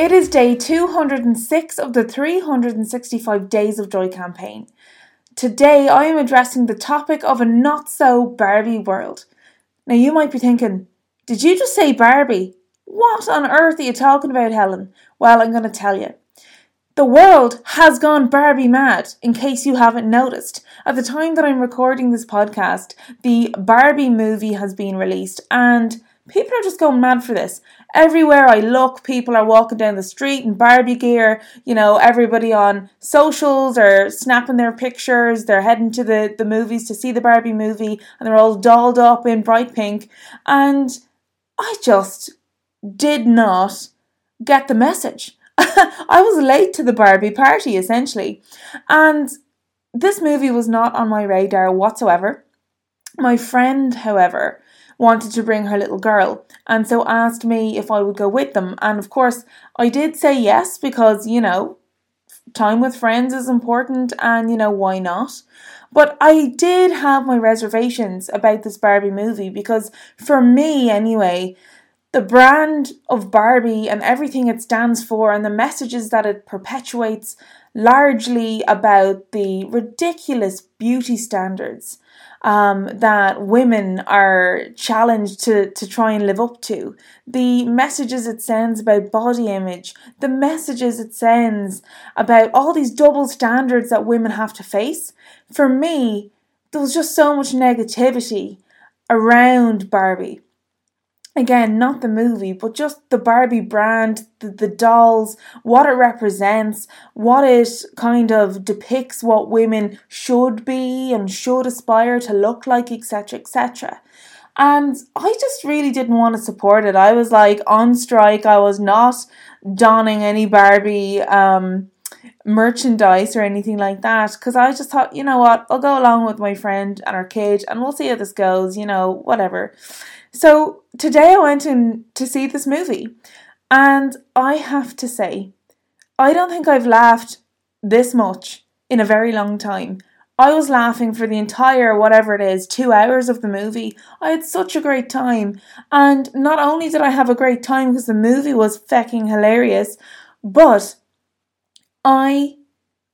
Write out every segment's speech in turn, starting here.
It is day 206 of the 365 Days of Joy campaign. Today I am addressing the topic of a not so Barbie world. Now you might be thinking, did you just say Barbie? What on earth are you talking about, Helen? Well, I'm going to tell you. The world has gone Barbie mad, in case you haven't noticed. At the time that I'm recording this podcast, the Barbie movie has been released, and people are just going mad for this. Everywhere I look, people are walking down the street in Barbie gear. You know, everybody on socials are snapping their pictures. They're heading to the, the movies to see the Barbie movie, and they're all dolled up in bright pink. And I just did not get the message. I was late to the Barbie party essentially. And this movie was not on my radar whatsoever. My friend, however, wanted to bring her little girl and so asked me if I would go with them. And of course, I did say yes because, you know, time with friends is important and, you know, why not? But I did have my reservations about this Barbie movie because, for me anyway, the brand of Barbie and everything it stands for and the messages that it perpetuates largely about the ridiculous beauty standards um, that women are challenged to, to try and live up to, the messages it sends about body image, the messages it sends about all these double standards that women have to face. For me, there was just so much negativity around Barbie again, not the movie, but just the Barbie brand, the, the dolls, what it represents, what it kind of depicts what women should be and should aspire to look like, etc., etc. And I just really didn't want to support it. I was like on strike. I was not donning any Barbie um, merchandise or anything like that because I just thought, you know what, I'll go along with my friend and our kid and we'll see how this goes, you know, whatever. So today I went in to see this movie, and I have to say, I don't think I've laughed this much in a very long time. I was laughing for the entire whatever it is, two hours of the movie. I had such a great time. And not only did I have a great time because the movie was fecking hilarious, but I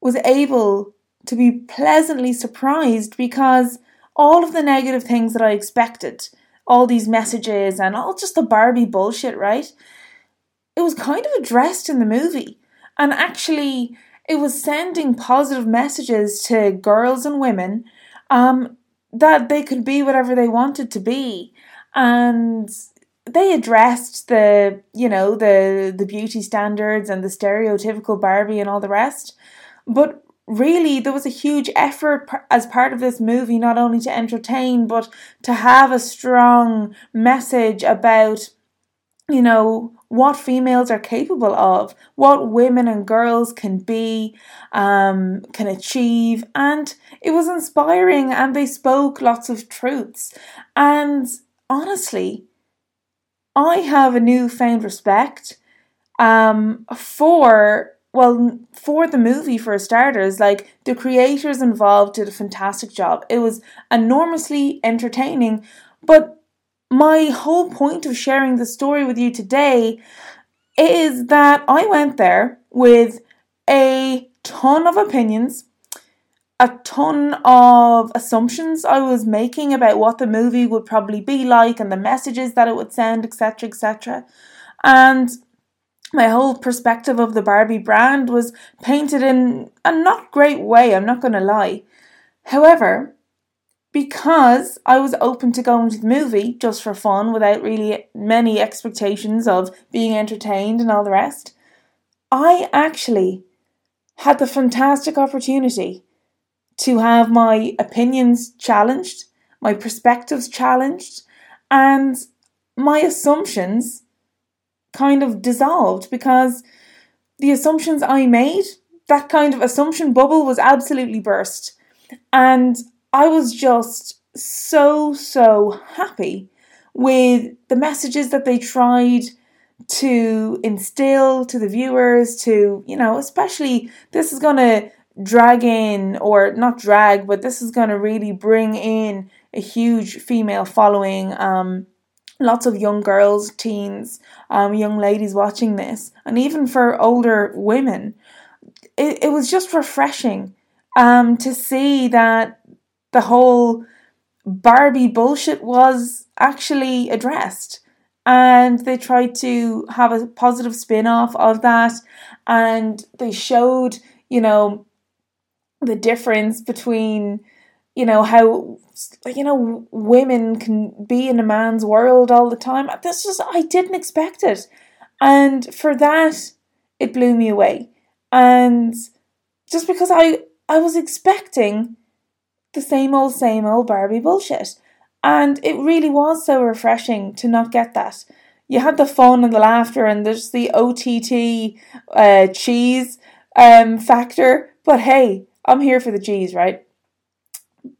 was able to be pleasantly surprised because all of the negative things that I expected all these messages and all just the Barbie bullshit, right? It was kind of addressed in the movie. And actually, it was sending positive messages to girls and women um, that they could be whatever they wanted to be. And they addressed the, you know, the the beauty standards and the stereotypical Barbie and all the rest. But really there was a huge effort as part of this movie not only to entertain but to have a strong message about you know what females are capable of what women and girls can be um, can achieve. And it was inspiring and they spoke lots of truths. And honestly i have a newfound respect um, for well, for the movie, for starters, like the creators involved did a fantastic job. It was enormously entertaining, but my whole point of sharing the story with you today is that I went there with a ton of opinions, a ton of assumptions I was making about what the movie would probably be like and the messages that it would send, etc., etc. And my whole perspective of the Barbie brand was painted in a not great way, I'm not going to lie. However, because I was open to going to the movie just for fun without really many expectations of being entertained and all the rest, I actually had the fantastic opportunity to have my opinions challenged, my perspectives challenged, and my assumptions kind of dissolved because the assumptions I made, that kind of assumption bubble was absolutely burst. And I was just so, so happy with the messages that they tried to instill to the viewers, to, you know, especially this is going to drag in, or not drag, but this is going to really bring in a huge female following. Um, lots of young girls, teens, um, young ladies watching this, and even for older women, it, it was just refreshing um, to see that the whole Barbie bullshit was actually addressed. And they tried to have a positive spin off of that. And they showed, you know, the difference between, you know, how, you know, women can be in a man's world all the time. That's just, I didn't expect it. And for that, it blew me away. And just because I, I was expecting the same old, same old Barbie bullshit. And it really was so refreshing to not get that. You had the fun and the laughter and there's the OTT uh, cheese um, factor. But hey, I'm here for the cheese, right?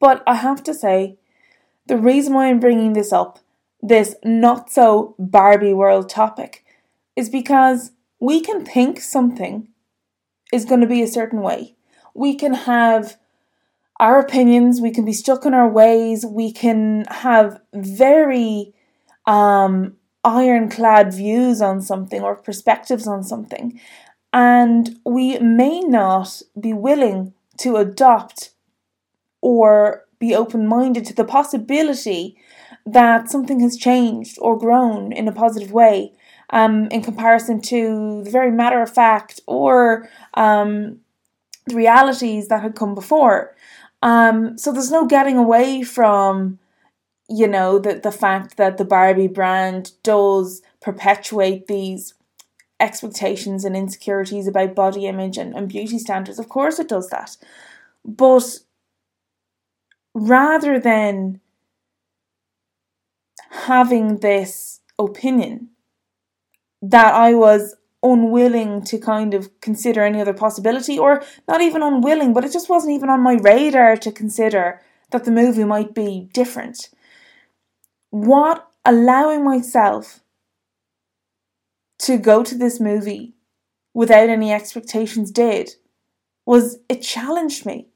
But I have to say, the reason why I'm bringing this up, this not so Barbie world topic, is because we can think something is going to be a certain way. We can have our opinions, we can be stuck in our ways, we can have very um, ironclad views on something or perspectives on something, and we may not be willing to adopt or be open minded to the possibility that something has changed or grown in a positive way um, in comparison to the very matter of fact or um, the realities that had come before. Um, so there's no getting away from, you know, the, the fact that the Barbie brand does perpetuate these expectations and insecurities about body image and, and beauty standards. Of course it does that. But rather than having this opinion that I was unwilling to kind of consider any other possibility, or not even unwilling, but it just wasn't even on my radar to consider that the movie might be different. What allowing myself to go to this movie without any expectations did was it challenged me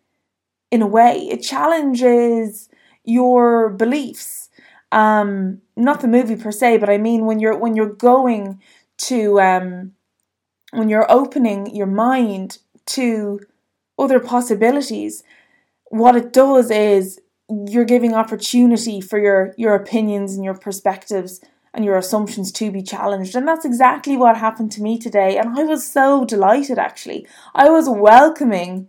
in a way. It challenges your beliefs. Um, not the movie per se, but I mean when you're when you're going to um, when you're opening your mind to other possibilities, what it does is you're giving opportunity for your your opinions and your perspectives and your assumptions to be challenged. And that's exactly what happened to me today. And I was so delighted actually. I was welcoming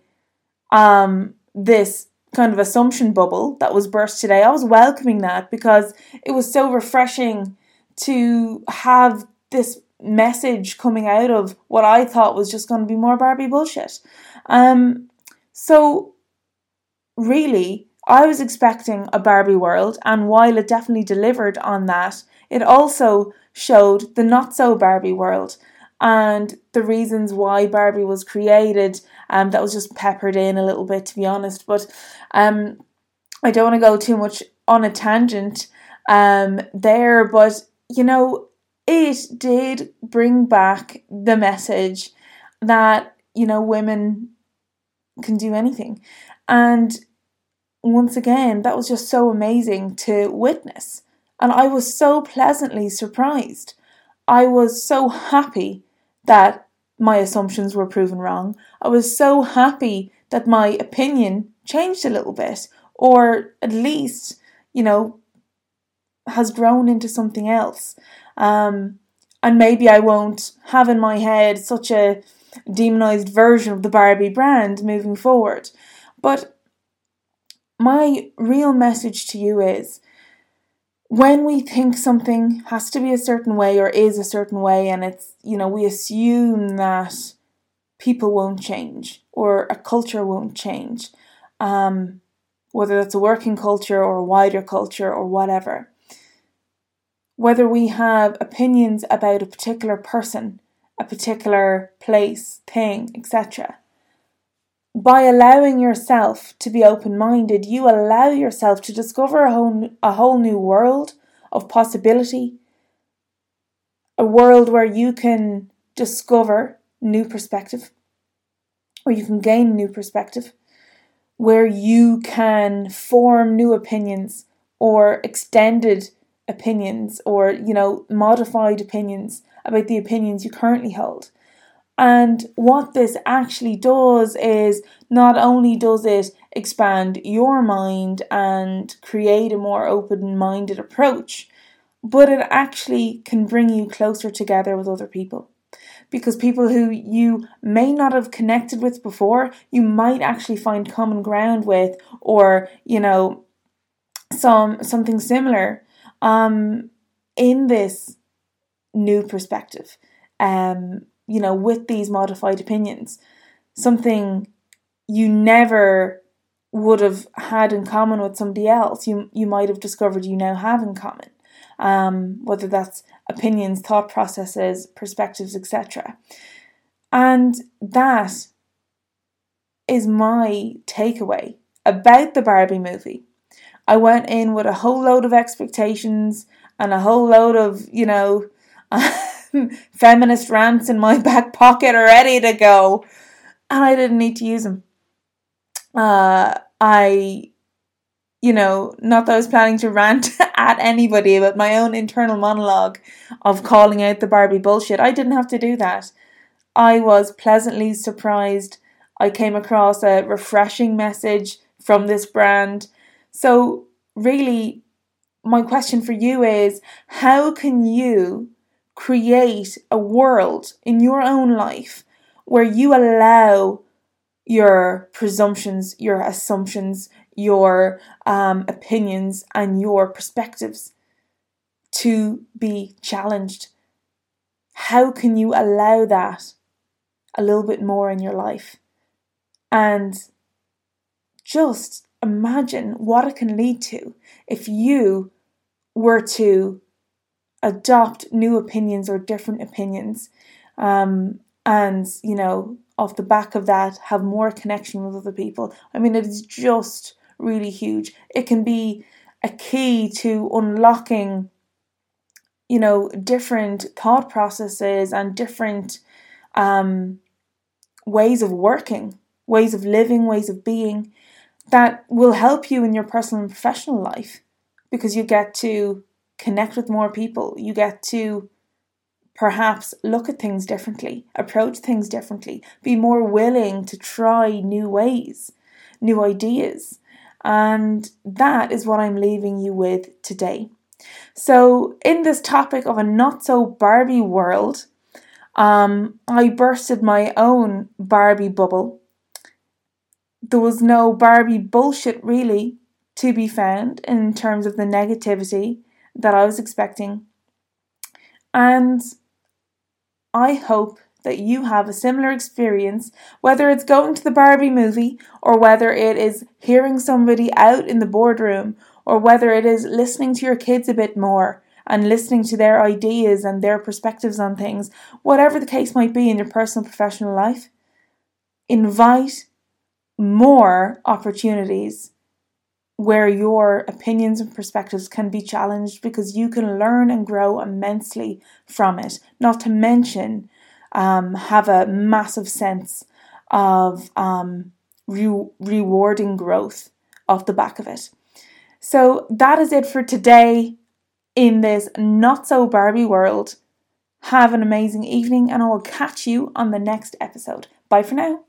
um this kind of assumption bubble that was burst today. I was welcoming that because it was so refreshing to have this message coming out of what I thought was just going to be more Barbie bullshit. Um, so, really, I was expecting a Barbie world, and while it definitely delivered on that, it also showed the not so Barbie world and the reasons why Barbie was created. Um, that was just peppered in a little bit, to be honest. But um, I don't want to go too much on a tangent um, there. But you know, it did bring back the message that, you know, women can do anything. And once again, that was just so amazing to witness. And I was so pleasantly surprised. I was so happy that my assumptions were proven wrong. I was so happy that my opinion changed a little bit, or at least, you know, has grown into something else. Um, and maybe I won't have in my head such a demonized version of the Barbie brand moving forward. But my real message to you is when we think something has to be a certain way or is a certain way, and it's, you know, we assume that people won't change or a culture won't change, um, whether that's a working culture or a wider culture or whatever whether we have opinions about a particular person, a particular place, thing, etc. By allowing yourself to be open minded, you allow yourself to discover a whole, a whole new world of possibility, a world where you can discover new perspective, or you can gain new perspective, where you can form new opinions or extended opinions or, you know, modified opinions about the opinions you currently hold. And what this actually does is not only does it expand your mind and create a more open minded approach, but it actually can bring you closer together with other people. Because people who you may not have connected with before, you might actually find common ground with, or you know, some something similar um, in this new perspective. Um, you know, with these modified opinions, something you never would have had in common with somebody else, you you might have discovered you now have in common. Um, whether that's opinions, thought processes, perspectives, etc. And that is my takeaway about the Barbie movie. I went in with a whole load of expectations and a whole load of, you know, feminist rants in my back pocket ready to go. And I didn't need to use them. Uh, I, you know, not that I was planning to rant at anybody, but my own internal monologue of calling out the Barbie bullshit. I didn't have to do that. I was pleasantly surprised. I came across a refreshing message from this brand. So, really, my question for you is how can you create a world in your own life where you allow your presumptions, your assumptions, your um, opinions, and your perspectives to be challenged. How can you allow that a little bit more in your life? And just imagine what it can lead to if you were to adopt new opinions or different opinions um, and you know off the back of that have more connection with other people. I mean it is just really huge. It can be a key to unlocking you know different thought processes and different um, ways of working ways of living ways of being that will help you in your personal and professional life because you get to connect with more people. You get to perhaps look at things differently, approach things differently, be more willing to try new ways, new ideas. And that is what I'm leaving you with today. So, in this topic of a not so Barbie world, um, I bursted my own Barbie bubble. There was no Barbie bullshit really to be found in terms of the negativity that I was expecting. And I hope that you have a similar experience, whether it's going to the Barbie movie, or whether it is hearing somebody out in the boardroom, or whether it is listening to your kids a bit more and listening to their ideas and their perspectives on things, whatever the case might be in your personal professional life. Invite more opportunities where your opinions and perspectives can be challenged because you can learn and grow immensely from it. Not to mention, um, have a massive sense of um, re- rewarding growth off the back of it. So that is it for today in this not so Barbie world. Have an amazing evening, and I will catch you on the next episode. Bye for now.